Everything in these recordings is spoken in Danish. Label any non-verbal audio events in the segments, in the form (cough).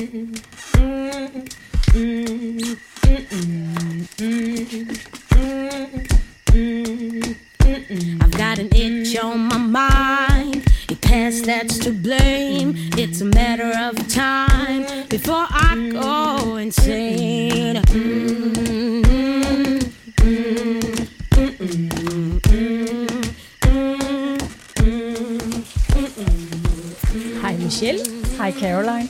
I've got an itch on my mind. Your past that's to blame. It's a matter of time before I go insane. Hej Michelle. Hi, Caroline.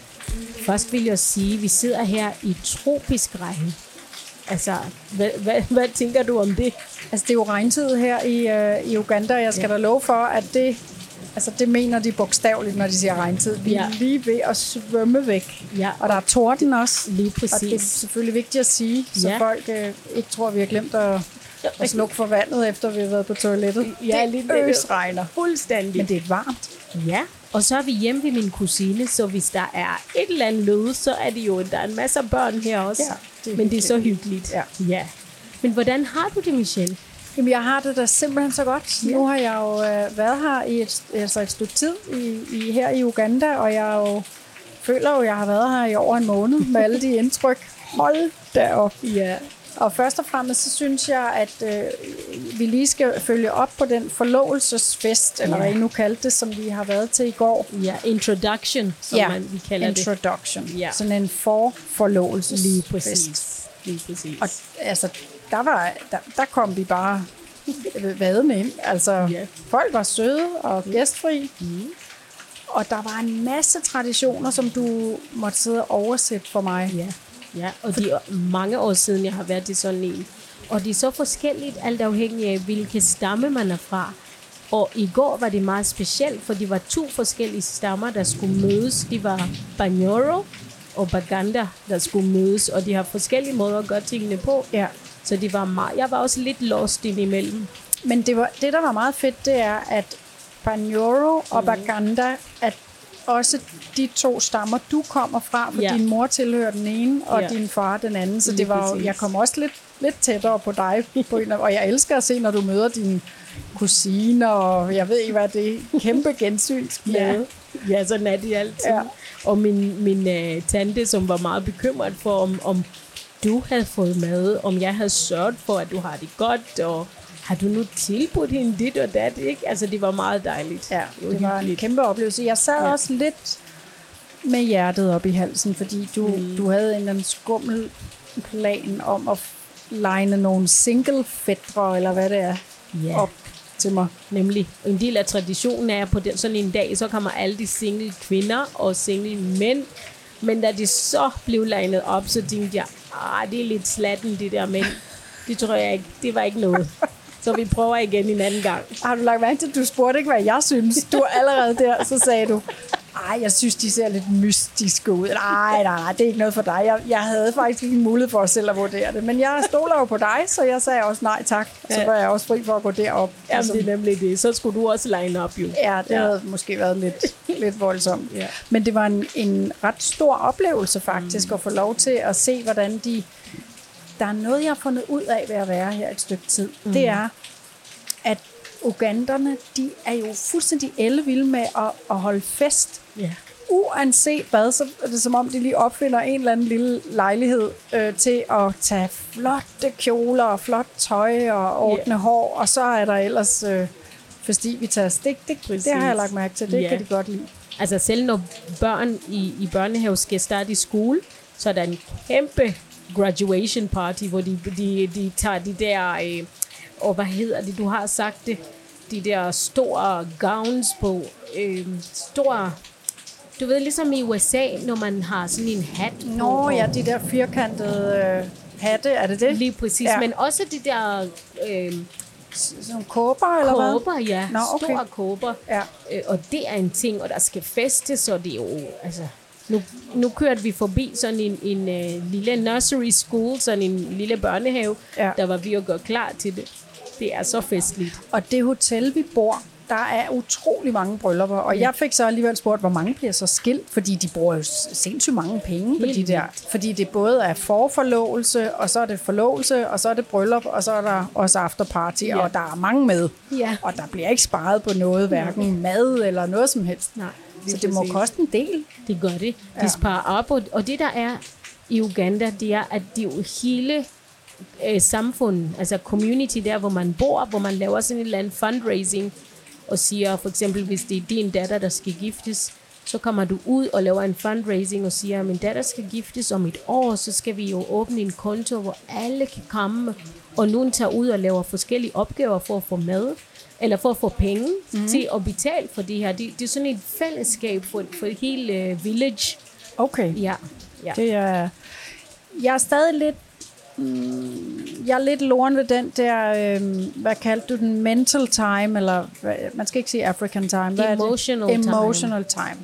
Først vil jeg sige, at vi sidder her i tropisk regn. Altså, hvad, hvad, hvad tænker du om det? Altså, det er jo regntid her i, øh, i Uganda, og jeg skal ja. da love for, at det, altså, det mener de bogstaveligt, når de siger regntid. Vi er Ja. lige ved at svømme væk. Ja, Og der er torden også. Lige Og det er præcis. selvfølgelig vigtigt at sige, så Ja. folk øh, ikke tror, at vi har glemt at, at slukke for vandet, efter vi har været på toilettet. Ja, det lige netop. øsregner. Fuldstændig. Men det er varmt. Ja, og så er vi hjemme ved min kusine, så hvis der er et eller andet lyd, så er det jo, der er en masse af børn her også. Ja, det Men det er så hyggeligt. Ja. ja. Men hvordan har du det, Michelle? Jamen, jeg har det da simpelthen så godt. Ja. Nu har jeg jo øh, været her i et, altså et stykke tid i, i, her i Uganda, og jeg jo, føler jo, at jeg har været her i over en måned med alle de indtryk. Hold da op. Ja. Og først og fremmest, så synes jeg, at øh, vi lige skal følge op på den forlovelsesfest, eller Ja. hvad I nu kaldte det, som vi har været til i går. Ja, introduction, som Ja, man, vi kalder det. Introduction. Ja. Sådan en forforlovelsesfest. Lige præcis. Lige præcis. Og altså, der, var, der, der kom vi bare vadende ind. Altså, Ja. folk var søde og gæstfri. Mm. Og der var en masse traditioner, som du måtte sidde og oversætte for mig. Ja, ja, og det er mange år siden, jeg har været i sådan en. Og det er så forskelligt, alt afhængig af, hvilke stamme man er fra. Og i går var det meget specielt, for det var to forskellige stammer, der skulle mødes. Det var Banyoro og Baganda, der skulle mødes, og de har forskellige måder at gøre tingene på. Ja. Så det var meget, jeg var også lidt lost indimellem. Men det, var, det, der var meget fedt, det er, at Banyoro og Baganda, at også de to stammer, du kommer fra, for Ja. din mor tilhører den ene, og Ja. din far den anden. Så det var jo, jeg kom også lidt, lidt tættere på dig. På en, og jeg elsker at se, når du møder dine kusiner, og jeg ved ikke hvad, det er kæmpe gensynsglæde. (laughs) Ja, ja sådan er det altid. Ja. Og min, min uh, tante, som var meget bekymret for, om, om du havde fået mad, om jeg havde sørget for, at du har det godt, og har du nu tilbudt hende dit og dat, ikke? Altså, det var meget dejligt. Ja, det var en kæmpe oplevelse. Jeg sad Ja. også lidt med hjertet op i halsen, fordi du, mm. du havde en eller anden skummel plan om at line nogle single fædre, eller hvad det er, Ja. op til mig. Nemlig. Og en del af traditionen er, at på den, sådan en dag, så kommer alle de single kvinder og single mænd. Men da de så blev legnet op, så tænkte jeg, ah, det er lidt slatten, det der mænd. Det tror jeg ikke, det var ikke noget. Så vi prøver igen en anden gang. Har du lagt mærke til, at du spurgte ikke, hvad jeg synes? Du var allerede der, så sagde du, ej, jeg synes, de ser lidt mystiske ud. Nej, nej, nej, det er ikke noget for dig. Jeg, jeg havde faktisk ikke mulighed for selv at vurdere det. Men jeg stoler jo på dig, så jeg sagde også nej tak. Så Ja. var jeg også fri for at gå derop. Jamen, det er nemlig det. Så skulle du også line up, jo. Ja, det ja. havde måske været lidt, lidt voldsomt. Ja. Men det var en, en ret stor oplevelse faktisk, mm. at få lov til at se, hvordan de... Der er noget, jeg har fundet ud af ved at være her et stykke tid. Mm. Det er, at uganderne, de er jo fuldstændig ellevilde med at, at holde fest. Ja. Uanset hvad, så er det som om, de lige opfinder en eller anden lille lejlighed øh, til at tage flotte kjoler og flot tøj og ordne yeah. hår, og så er der ellers øh, festivitas. Det, det, det har jeg lagt mærke til. Det Ja. kan de godt lide. Altså selv når børn i, i børnehave skal starte i skole, så er der en kæmpe graduation party, hvor de, de, de tager de der, øh, og hvad hedder det, du har sagt det, de der store gowns på, øh, store, du ved ligesom i USA, når man har sådan en hat på. Nå og- ja, de der firkantede øh, hatte, er det det? Lige præcis, Ja. men også de der øh, Sådan kåber, eller hvad? kåber, ja, Nå, okay. store kåber. Ja. Øh, og det er en ting, og der skal festes, så det er jo, altså... Nu, nu kørte vi forbi sådan en, en uh, lille nursery school, sådan en lille børnehave, Ja. der var vi at gøre klar til det. Det er så festligt. Og det hotel, vi bor, der er utrolig mange bryllupper. Og jeg fik så alligevel spurgt, hvor mange bliver så skilt, fordi de bruger jo sindssygt mange penge på Helt de der. Fordi det både er forforlovelse, og så er det forlovelse, og så er det bryllup, og så er der også afterparty, Ja. og der er mange med. Ja. Og der bliver ikke sparet på noget, hverken mad eller noget som helst. Nej, så det må koste en del. Det gør det. De Ja. sparer op, og, og det der er i Uganda, det er, at det jo hele øh, samfundet, altså community der, hvor man bor, hvor man laver sådan en eller anden fundraising, og siger for eksempel, hvis det er din datter, der skal giftes, så kommer du ud og laver en fundraising og siger, at min datter skal giftes om et år, så skal vi jo åbne en konto, hvor alle kan komme, og nogen tager ud og laver forskellige opgaver for at få mad, eller for at få penge mm. til at betale for det her. Det, det er sådan et fællesskab for, for et helt uh, village. Okay. Ja. ja. Det er, jeg er stadig lidt, mm, jeg er lidt loren ved den der, øh, hvad kaldte du den, mental time, eller man skal ikke sige African time. Hvad Emotional er det? time. Emotional time.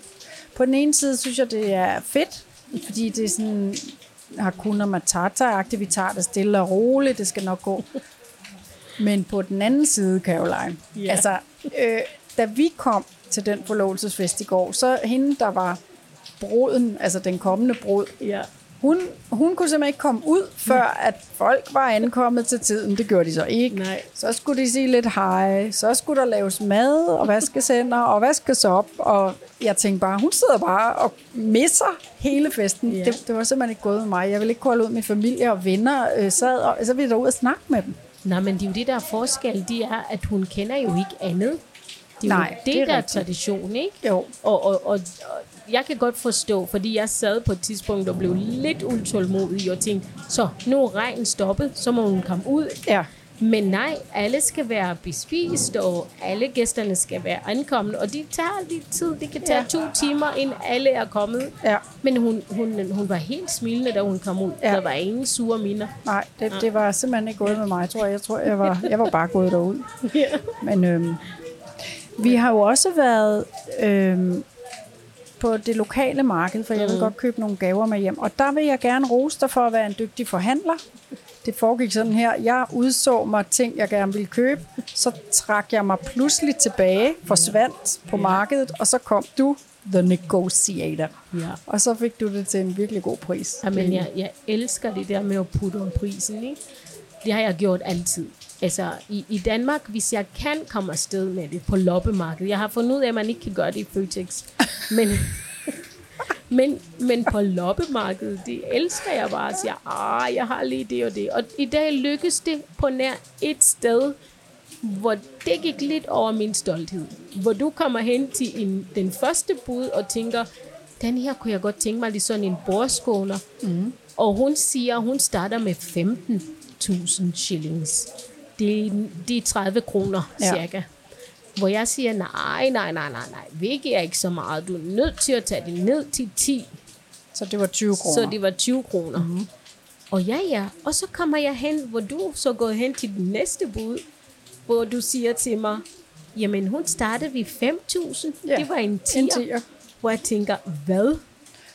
På den ene side synes jeg, det er fedt, fordi det er sådan, Hakuna Matata-agtigt, vi tager det stille og roligt, det skal nok gå. Men på den anden side, Caroline, Ja. altså, øh, da vi kom til den forlovelsesfest i går, så hende, der var bruden, altså den kommende brud, ja. hun, hun kunne simpelthen ikke komme ud, før at folk var ankommet til tiden. Det gjorde de så ikke. Nej. Så skulle de sige lidt hej. Så skulle der laves mad og vaskes hænder og vaskes op. Og jeg tænkte bare, hun sidder bare og misser hele festen. Ja. Det, det var simpelthen ikke gået med mig. Jeg ville ikke kunne holde ud med familie og venner. Øh, sad og, så ville jeg ud og snakke med dem. Nej, men det er jo det der forskel, det er, at hun kender jo ikke andet. Det er Nej, jo det, det er der er rigtigt. tradition, ikke? Jo. Og, og, og, og jeg kan godt forstå, fordi jeg sad på et tidspunkt og blev lidt utålmodig og tænkte, så nu er regnen stoppet, så må hun komme ud. Ja. Men nej, alle skal være bespist, og alle gæsterne skal være ankommet, og det tager lidt tid. Det kan tage Ja. ja. to timer, inden alle er kommet. Ja. Men hun, hun, hun var helt smilende, da hun kom ud. Ja. Ja. Der var ingen sure minder. Nej, det, det var simpelthen ikke gået med mig, tror jeg. Jeg tror, jeg var, (laughs) jeg var bare gået derud. Ja. Men øhm, vi har jo også været øhm, på det lokale marked, for jeg vil godt købe nogle gaver med hjem. Og der vil jeg gerne rose dig for at være en dygtig forhandler. Det foregik sådan her. Jeg udså mig ting, jeg gerne ville købe. Så trak jeg mig pludselig tilbage, forsvandt på markedet, og så kom du, the negotiator. Ja. Og så fik du det til en virkelig god pris. Jamen, jeg, jeg elsker det der med at putte om prisen, ikke? Det har jeg gjort altid. Altså, i, i Danmark, hvis jeg kan komme afsted med det på loppemarkedet. Jeg har fundet ud af, at man ikke kan gøre det i Føtex. Men, (laughs) men, men på loppemarkedet, det elsker jeg bare. at sige, ah, jeg har lige det og det. Og i dag lykkes det på nær et sted, hvor det gik lidt over min stolthed. Hvor du kommer hen til en, den første bud og tænker, den her kunne jeg godt tænke mig lige sådan en bordskåner. Mm. Og hun siger, hun starter med 15.000 shillings. Det, er- det er 30 kroner Ja. cirka. Hvor jeg siger, nej, nej, nej, nej, nej, vi giver ikke så meget. Du er nødt til at tage det ned til 10. Så det var 20 kroner. Så det var 20 kroner. Mm-hmm. Og ja, ja. Og så kommer jeg hen, hvor du så går hen til den næste bud, hvor du siger til mig, jamen hun startede ved 5.000. Ja, Det var en en 10'er. tier. hvor jeg tænker, hvad?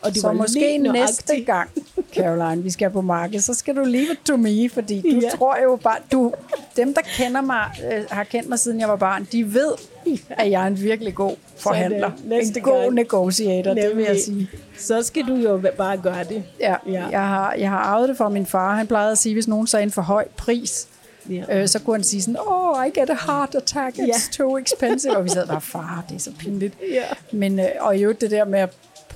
Og så måske lige næste gang, Caroline, vi skal på markedet, så skal du leave it to me, fordi du Ja. tror jo bare, du, dem der kender mig, øh, har kendt mig siden jeg var barn, de ved, at jeg er en virkelig god forhandler. næste En god gang. negotiator, det vil jeg Nemlig. sige. Så skal du jo bare gøre det. Ja, Ja. Jeg, har, jeg har arvet det fra min far. Han plejede at sige, hvis nogen sagde en for høj pris, Ja. øh, så kunne han sige sådan, oh, I get a heart attack, it's Ja. too expensive. Og vi sad bare, far, det er så pinligt. Ja. Men, øh, og øvrigt det der med at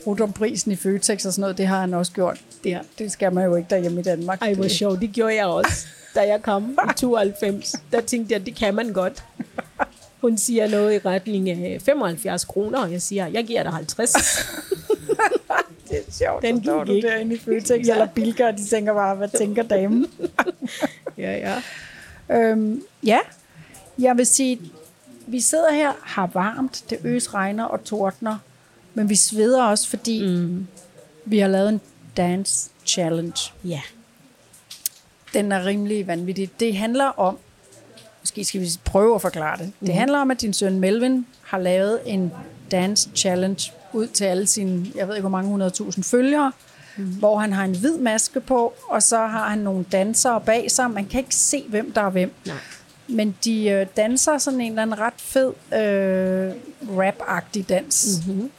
bruge om prisen i Føtex og sådan noget, det har han også gjort. Det, Ja. det skal man jo ikke derhjemme i Danmark. Ej, hvor sjovt. Det gjorde jeg også, da jeg kom i (laughs) 92. Der tænkte jeg, det kan man godt. Hun siger noget i retning af 75 kroner, og jeg siger, jeg giver dig 50. (laughs) (laughs) Det er sjovt, Den så står du ikke. derinde i Føtex Ja. eller Bilka, og de tænker bare, hvad tænker damen? ja, ja. Øhm, ja, jeg vil sige, vi sidder her, har varmt, det øs regner og tordner, men vi sveder også, fordi mm. vi har lavet en dance challenge. Ja. Den er rimelig vanvittig. Det handler om, måske skal vi prøve at forklare det. Det handler om, at din søn Melvin har lavet en dance challenge ud til alle sine, jeg ved ikke hvor mange hundredtusind følgere, mm. hvor han har en hvid maske på, og så har han nogle dansere bag sig. Man kan ikke se, hvem der er hvem. Nej. Men de øh, danser sådan en eller anden ret fed øh, rap-agtig dans. Mm-hmm.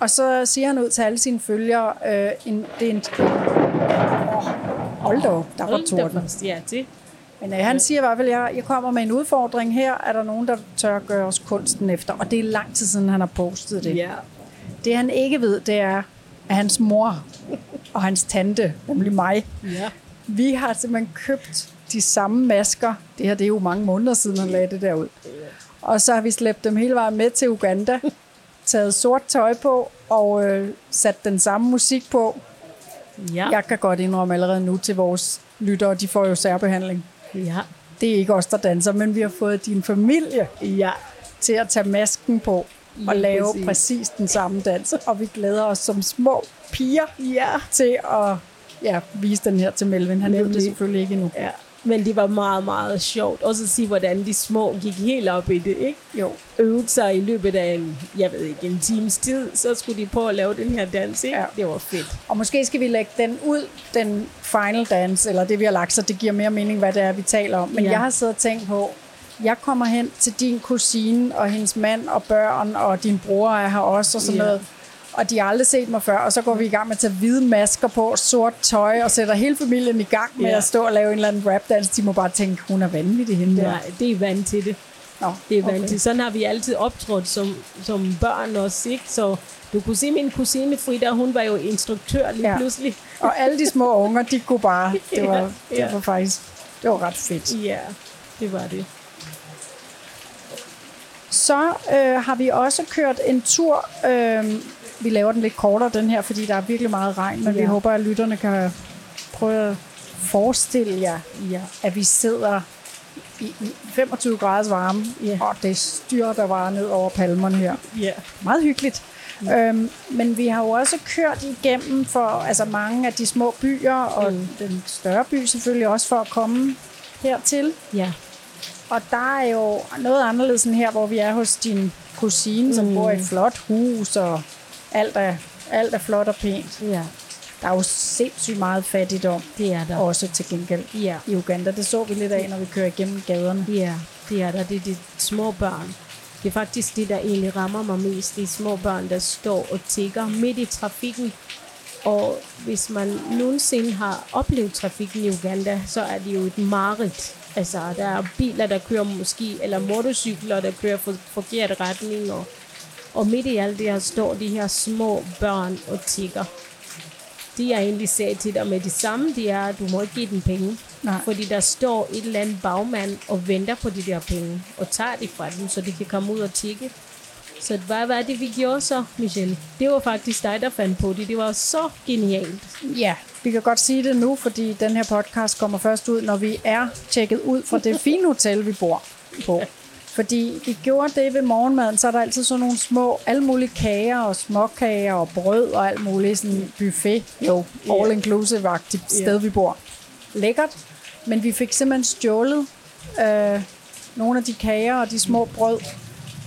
Og så siger han ud til alle sine følgere, øh, en, det er en... Oh, hold da op, der var torden. fast, Ja, det. Men øh, han siger i hvert fald, at jeg, jeg kommer med en udfordring her. Er der nogen, der tør gøre os kunsten efter? Og det er lang tid siden, han har postet det. Ja. Det han ikke ved, det er, at hans mor og hans tante, nemlig mig, Ja. vi har simpelthen købt de samme masker. Det her det er jo mange måneder siden, han lagde det der ud. Og så har vi slæbt dem hele vejen med til Uganda, (laughs) taget sort tøj på og øh, sat den samme musik på. Ja. Jeg kan godt indrømme allerede nu til vores lyttere, de får jo særbehandling. Ja. Det er ikke os, der danser, men vi har fået din familie Ja. til at tage masken på og Lige lave præcis. præcis den samme dans. Og vi glæder os som små piger Ja. til at ja, vise den her til Melvin. Han ved det selvfølgelig ikke endnu. Ja. Men det var meget, meget sjovt. Også at se, hvordan de små gik helt op i det, ikke? Jo. Øvede sig i løbet af en, jeg ved ikke, en times tid, så skulle de på at lave den her dans, ikke? Ja. Det var fedt. Og måske skal vi lægge den ud, den final dance, eller det vi har lagt, så det giver mere mening, hvad det er, vi taler om. Men Ja. jeg har siddet og tænkt på, jeg kommer hen til din kusine og hendes mand og børn, og din bror er her også, og sådan Ja. noget. Og de har aldrig set mig før, og så går vi i gang med at tage hvide masker på, sort tøj, og sætter hele familien i gang med Ja. at stå og lave en eller anden rapdance. De må bare tænke, hun er vanvittig hende der. Nej, det er vant til det. Nå, Det er vant til. Sådan har vi altid optrådt som, som børn også, ikke? Så du kunne se min kusine Frida, hun var jo instruktør lige Ja. pludselig. Og alle de små unger, de kunne bare, (laughs) det var, Ja, ja. det var faktisk, det var ret fedt. Ja, det var det. Så øh, har vi også kørt en tur. Øh, vi laver den lidt kortere, den her, fordi der er virkelig meget regn, men ja. vi håber, at lytterne kan prøve at forestille jer, ja, at vi sidder i, i 25 graders varme, Ja. og det styrter bare ned over palmerne her. Ja. Meget hyggeligt. Øhm, men vi har jo også kørt igennem for altså mange af de små byer, og mm. den større by selvfølgelig også for at komme hertil. Ja. Og der er jo noget anderledes end her, hvor vi er hos din kusine, som Mm. bor i et flot hus, og alt er, alt er flot og pænt. Ja, Der er jo sindssygt meget fattigdom, det er der. også til gengæld Ja. i Uganda. Det så vi lidt af, når vi kører igennem gaderne. Ja, det er der. Det er de små børn. Det er faktisk det, der egentlig rammer mig mest. De små børn, der står og tigger midt i trafikken. Og hvis man nogensinde har oplevet trafikken i Uganda, så er det jo et mareridt. Altså, der er biler, der kører måske, eller motorcykler, der kører for forkert retning. Og, og midt i alt det her står de her små børn og tigger. De jeg egentlig sagde til dig med det samme, det er, at du må ikke give dem penge. Nej. Fordi der står et eller andet bagmand og venter på de der penge, og tager det fra dem, så de kan komme ud og tikke. Så hvad var det, vi gjorde så, Michelle? Det var faktisk dig, der fandt på det. Det var så genialt. Ja, vi kan godt sige det nu, fordi den her podcast kommer først ud, når vi er tjekket ud fra det fine hotel, vi bor på. (laughs) Fordi vi gjorde det ved morgenmaden, så er der altid sådan nogle små, alle mulige kager og småkager og brød og alt muligt, sådan en buffet, jo, all inclusive-agtigt sted, vi bor. Lækkert, men vi fik simpelthen stjålet øh, nogle af de kager og de små brød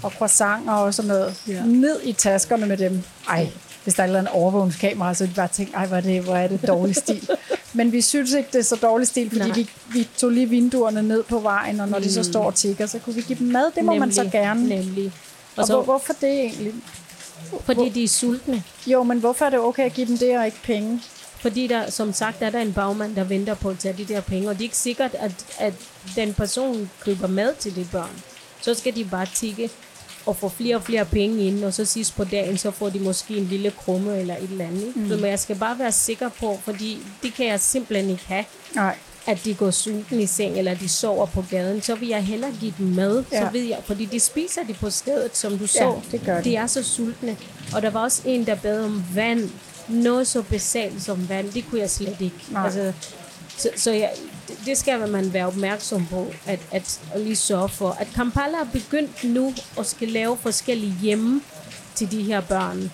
og croissanter og sådan noget, ned i taskerne med dem. Ej, hvis der er et eller andet overvågningskamera, så vi bare tænke, ej, hvor er det, hvor er det dårlig stil. (laughs) Men vi synes ikke, det er så dårlig stil, fordi Nej. vi, vi tog lige vinduerne ned på vejen, og når mm. de så står og tigger, så kunne vi give dem mad. Det må man så gerne. Nemlig. Og, Og så, hvor, hvorfor det egentlig? fordi de er sultne. Jo, men hvorfor er det okay at give dem det og ikke penge? Fordi der, som sagt, er der en bagmand, der venter på at tage de der penge, og det er ikke sikkert, at, at den person køber mad til de børn. Så skal de bare tikke og få flere og flere penge ind, og så sidst på dagen, så får de måske en lille krumme eller et eller andet. Mm. Så men jeg skal bare være sikker på, fordi det kan jeg simpelthen ikke have, Nej. at de går sultne i seng, eller de sover på gaden, så vil jeg hellere give dem mad, ja. Ja. så ved jeg, fordi de spiser de på stedet, som du Ja, så. det gør de. de er så sultne. Og der var også en, der bad om vand. Noget så basalt som vand, det kunne jeg slet ikke. Nej. Altså, så, så det- det skal man være opmærksom på, at, at, at lige sørge for, at Kampala er begyndt nu at skal lave forskellige hjemme til de her børn.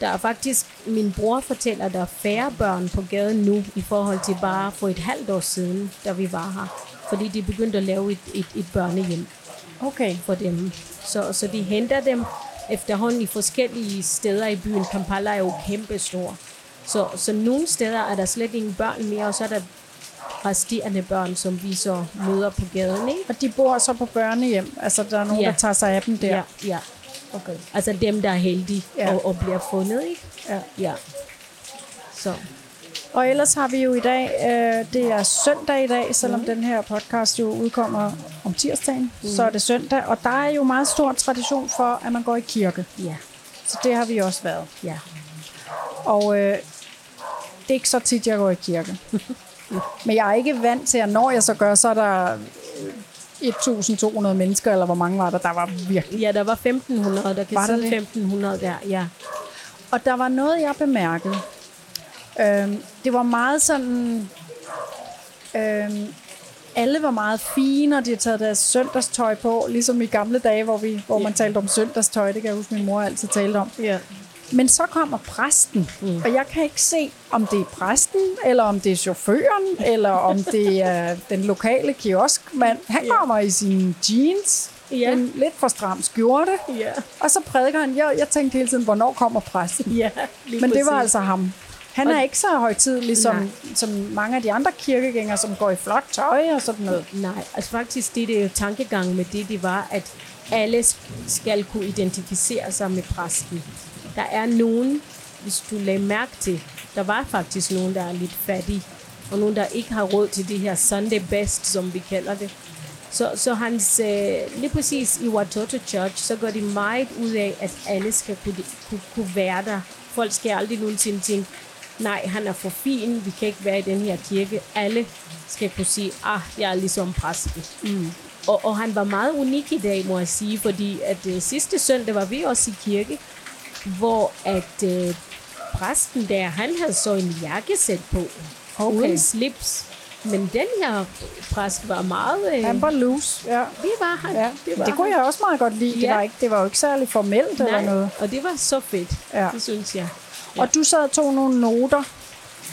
Der er faktisk, min bror fortæller, at der er færre børn på gaden nu, i forhold til bare for et halvt år siden, da vi var her. Fordi de begyndte at lave et, et, et børnehjem Okay. for dem. Så, så de henter dem efterhånden i forskellige steder i byen. Kampala er jo kæmpestor. Så, så nogle steder er der slet ingen børn mere, og så er der resterende børn, som vi så møder på gaden. Ikke? Og de bor så på børnehjem? Altså, der er nogen, Ja. der tager sig af dem der? Ja, ja. Okay. Altså dem, der er heldige Ja. og, og bliver fundet. Ikke? Ja. ja. Så. Og ellers har vi jo i dag, øh, det er søndag i dag, selvom mm. den her podcast jo udkommer om tirsdagen, mm. så er det søndag. Og der er jo meget stor tradition for, at man går i kirke. Ja, Så det har vi også været. ja. Og øh, det er ikke så tit, jeg går i kirke. (laughs) Men jeg er ikke vant til, at når jeg så gør, så er der øh, 1.200 mennesker, eller hvor mange var der, der var virkelig. Ja, der var 1500, der kan Var der sidde det? 1500 der, ja. Og der var noget, jeg bemærkede. Øhm, det var meget sådan... Øhm, alle var meget fine, og de havde taget deres søndagstøj på, ligesom i gamle dage, hvor, vi, hvor man talte om søndagstøj. Det kan jeg huske, min mor altid talte om. ja. Men så kommer præsten, mm. og jeg kan ikke se, om det er præsten, eller om det er chaufføren, eller om det er den lokale kioskmand. Han kommer i sine jeans, Ja. en lidt for stram skjorte, Ja. og så prædiker han. Jeg, jeg tænkte hele tiden, hvornår kommer præsten? Lige Men det var altså ham. Han er ikke så højtidlig som, Nej. som mange af de andre kirkegængere, som går i flot tøj og sådan noget. Nej, altså faktisk det, det er jo tankegangen med det, det var, at alle sk- skal kunne identificere sig med præsten. Der er nogen, hvis du lagde mærke til, der var faktisk nogen, der er lidt fattige, og nogen, der ikke har råd til det her Sunday best, som vi kalder det. Så, så hans, øh, lige præcis i Watoto Church, så går de meget ud af, at alle skal kunne, kunne, kunne være der. Folk skal aldrig nogensinde tænke, nej, han er for fin, vi kan ikke være i den her kirke. Alle skal kunne sige, ah, jeg er ligesom præsten. Mm. Og, og han var meget unik i dag, må jeg sige, fordi at øh, sidste søndag var vi også i kirke, hvor at øh, præsten der, han havde så en jakkesæt på, Okay. uden slips. Men den her præst var meget... Øh, Han var loose, ja. det var han. ja. det, var Det kunne han. jeg også meget godt lide. Det Ja. var, ikke, det var jo ikke særlig formelt eller Nej, noget. og det var så fedt. Ja. Det synes jeg. Og du sad og tog nogle noter.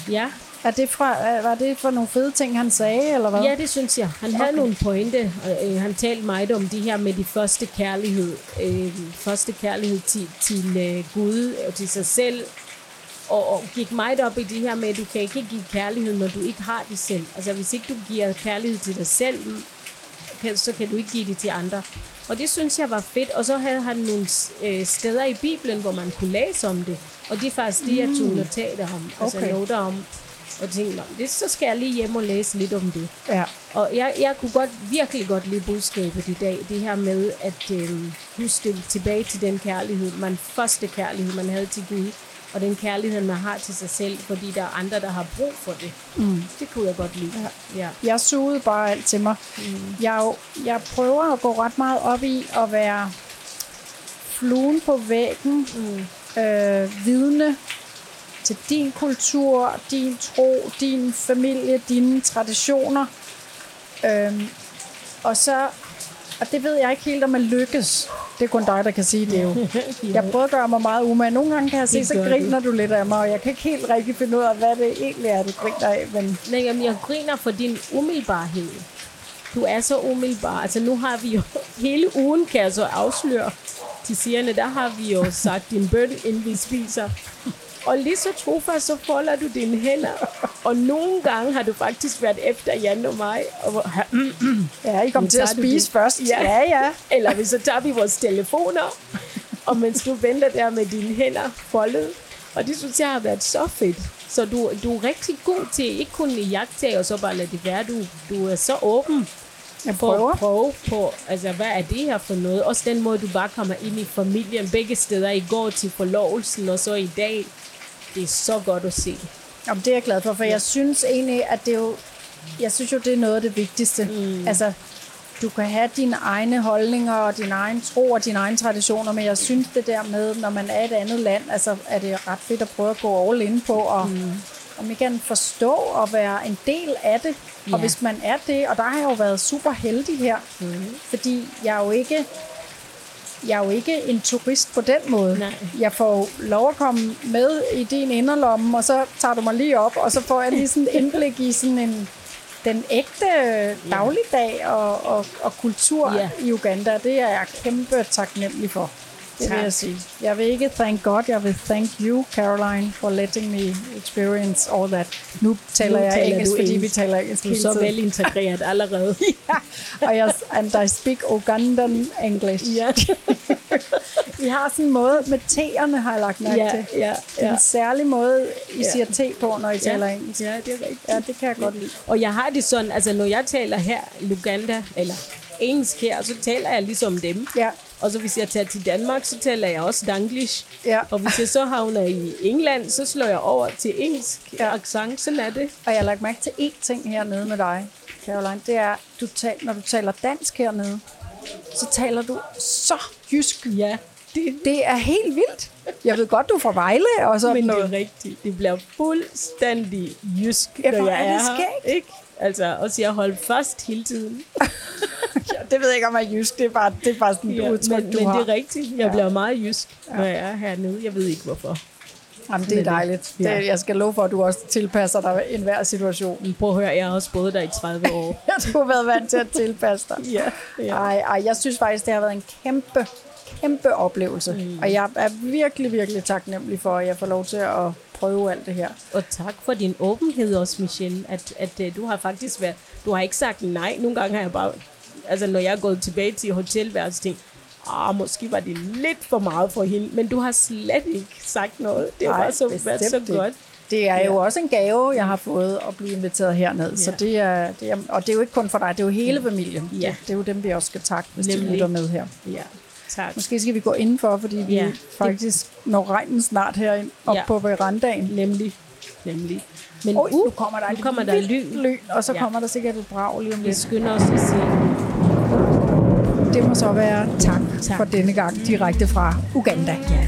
Ja, Er det fra, var det for nogle fede ting, han sagde, eller hvad? ja det synes jeg. Han havde Okay. nogle pointe. Øh, han talte meget om det her med de første kærlighed. Øh, første kærlighed til, til øh, Gud og til sig selv. Og, og gik meget op i det her med, at du kan ikke give kærlighed, når du ikke har det selv. Altså hvis ikke du giver kærlighed til dig selv, kan, så kan du ikke give det til andre. Og det synes jeg var fedt. Og så havde han nogle øh, steder i Bibelen, hvor man kunne læse om det. Og det er faktisk det, jeg tog notater om. Altså Okay. noter om. Og tænkte, "Nå, det, så skal jeg lige hjem og læse lidt om det. ja. Og jeg, jeg kunne godt, virkelig godt lide budskabet i dag. Det her med at øh, huske tilbage til den kærlighed, man første kærlighed, man havde til Gud. Og den kærlighed, man har til sig selv, fordi der er andre, der har brug for det. Mm. Det kunne jeg godt lide. Ja. ja. Jeg sugede bare alt til mig. Mm. Jeg, jo- jeg prøver at gå ret meget op i at være fluen på væggen, mm. øh, vidne til din kultur, din tro, din familie, dine traditioner. Øhm, og så, og det ved jeg ikke helt, om man lykkes. Det er kun dig, der kan sige det jo. (laughs) Jeg prøver at gøre mig meget umage. Nogle gange kan jeg se, så griner du lidt af mig, og jeg kan ikke helt rigtig finde ud af, hvad det egentlig er, du griner af. Men Men jamen, jeg griner for din umiddelbarhed. du er så umiddelbar. Altså nu har vi jo (laughs) hele ugen, kan jeg så afsløre til sigerne, der har vi jo sagt din bøn, inden vi spiser. Og lige så trofast, så folder du dine hænder. Og nogle gange har du faktisk været efter Jan og mig. Og, Ja, I kom til at spise din- først. Ja. ja. ja. eller hvis så tager vi vores telefoner, og mens du venter der med dine hænder foldet. Og det synes jeg har været så fedt. Så du, du er rigtig god til ikke kun i jagtage og så bare lade det være. Du, du er så åben Jeg for prøver. at prøve på, altså hvad er det her for noget? Også den måde, du bare kommer ind i familien. Begge steder i går til forlovelsen, og så i dag. Det er så godt at se. Jamen, det er jeg glad for, for jeg synes egentlig, at det er jo, jeg synes jo, det er noget af det vigtigste. Mm. Altså, du kan have dine egne holdninger og din egen tro og dine egne traditioner, men jeg synes det der med, når man er et andet land, altså er det ret fedt at prøve at gå all in på, og mm. Om I kan forstå og være en del af det. Ja. Og hvis man er det, og der har jeg jo været super heldig her, mm. fordi jeg er jo ikke jeg er jo ikke en turist på den måde. Nej. Jeg får lov at komme med i din inderlomme, og så tager du mig lige op, og så får jeg lige sådan et indblik i sådan en, den ægte dagligdag og, og, og kultur Ja. i Uganda. Det er jeg kæmpe taknemmelig for. Det vil Tak. jeg sige. Jeg vil ikke thank God, jeg vil thank you, Caroline, for letting me experience all that. Nu taler Nu jeg taler engelsk, fordi vi taler engelsk Du er så vel integreret (laughs) allerede. Ja, og jeg, and I speak Ugandan English. Ja. (laughs) Vi har sådan en måde med T'erne, har jeg lagt mærke Ja, til. ja, ja. en særlig måde, I Ja. siger te på, når I taler engelsk. Ja, det er rigtigt. Ja, det kan jeg godt lide. Og jeg har det sådan, altså når jeg taler her i Uganda, eller engelsk her, så taler jeg ligesom dem. Ja. Og så hvis jeg tager til Danmark, så taler jeg også danglish. Ja. Og hvis jeg så havner i England, så slår jeg over til engelsk Ja. accent. Sådan er det. Og jeg har lagt mærke til én ting hernede med dig, Caroline. Det er, du tal, når du taler dansk hernede, så taler du så jysk. Ja, det, Det er helt vildt. Jeg ved godt, du er fra Vejle og sådan men det noget. er rigtigt. Det bliver fuldstændig jysk, Ja, når jeg er er, det her. Ikke? Altså, også jeg holder fast hele tiden. (laughs) Ja, det ved jeg ikke, om jeg er jysk. Det er bare, det er bare sådan et Ja, udtryk, men, du men har. det er rigtigt. Jeg bliver meget jysk, når jeg er hernede. Jeg ved ikke, hvorfor. Jamen, det er dejligt. Ja. Det, jeg skal love for, at du også tilpasser dig enhver situation. Prøv at høre, jeg har også boet der i 30 år. (laughs) Ja, du har været vant til at tilpasse dig. (laughs) Ja, ja. Ej, ej, jeg synes faktisk, det har været en kæmpe, kæmpe oplevelse. Mm. Og jeg er virkelig, virkelig taknemmelig for, at jeg får lov til at prøve alt det her. Og tak for din åbenhed også, Michelle. At, at øh, du har faktisk været... Du har ikke sagt nej. Nogle gange har jeg bare... Altså, når jeg er gået tilbage til hotelværelset, tænkt, ah, måske var det lidt for meget for hende. Men du har slet ikke sagt noget. Det Nej, bare så, været så godt. Det er jo Ja. også en gave, jeg har fået at blive inviteret herned. Så Ja. det er, det er, og det er jo ikke kun for dig, det er jo hele familien. Ja. Det, det er jo dem, vi også skal takke, hvis de Nemlig. lytter med her. Ja, tak. Måske skal vi gå indenfor, fordi vi Ja. faktisk når regnen snart herind op Ja. på verandaen. Nemlig. Nemlig. Men Oj, uh, nu kommer der, nu kommer der lyn. lyn, og så Ja. kommer der sikkert et brag lige om Vi lidt. skynder os at sige, Det må så være tak, Tak. for denne gang direkte fra Uganda. Ja.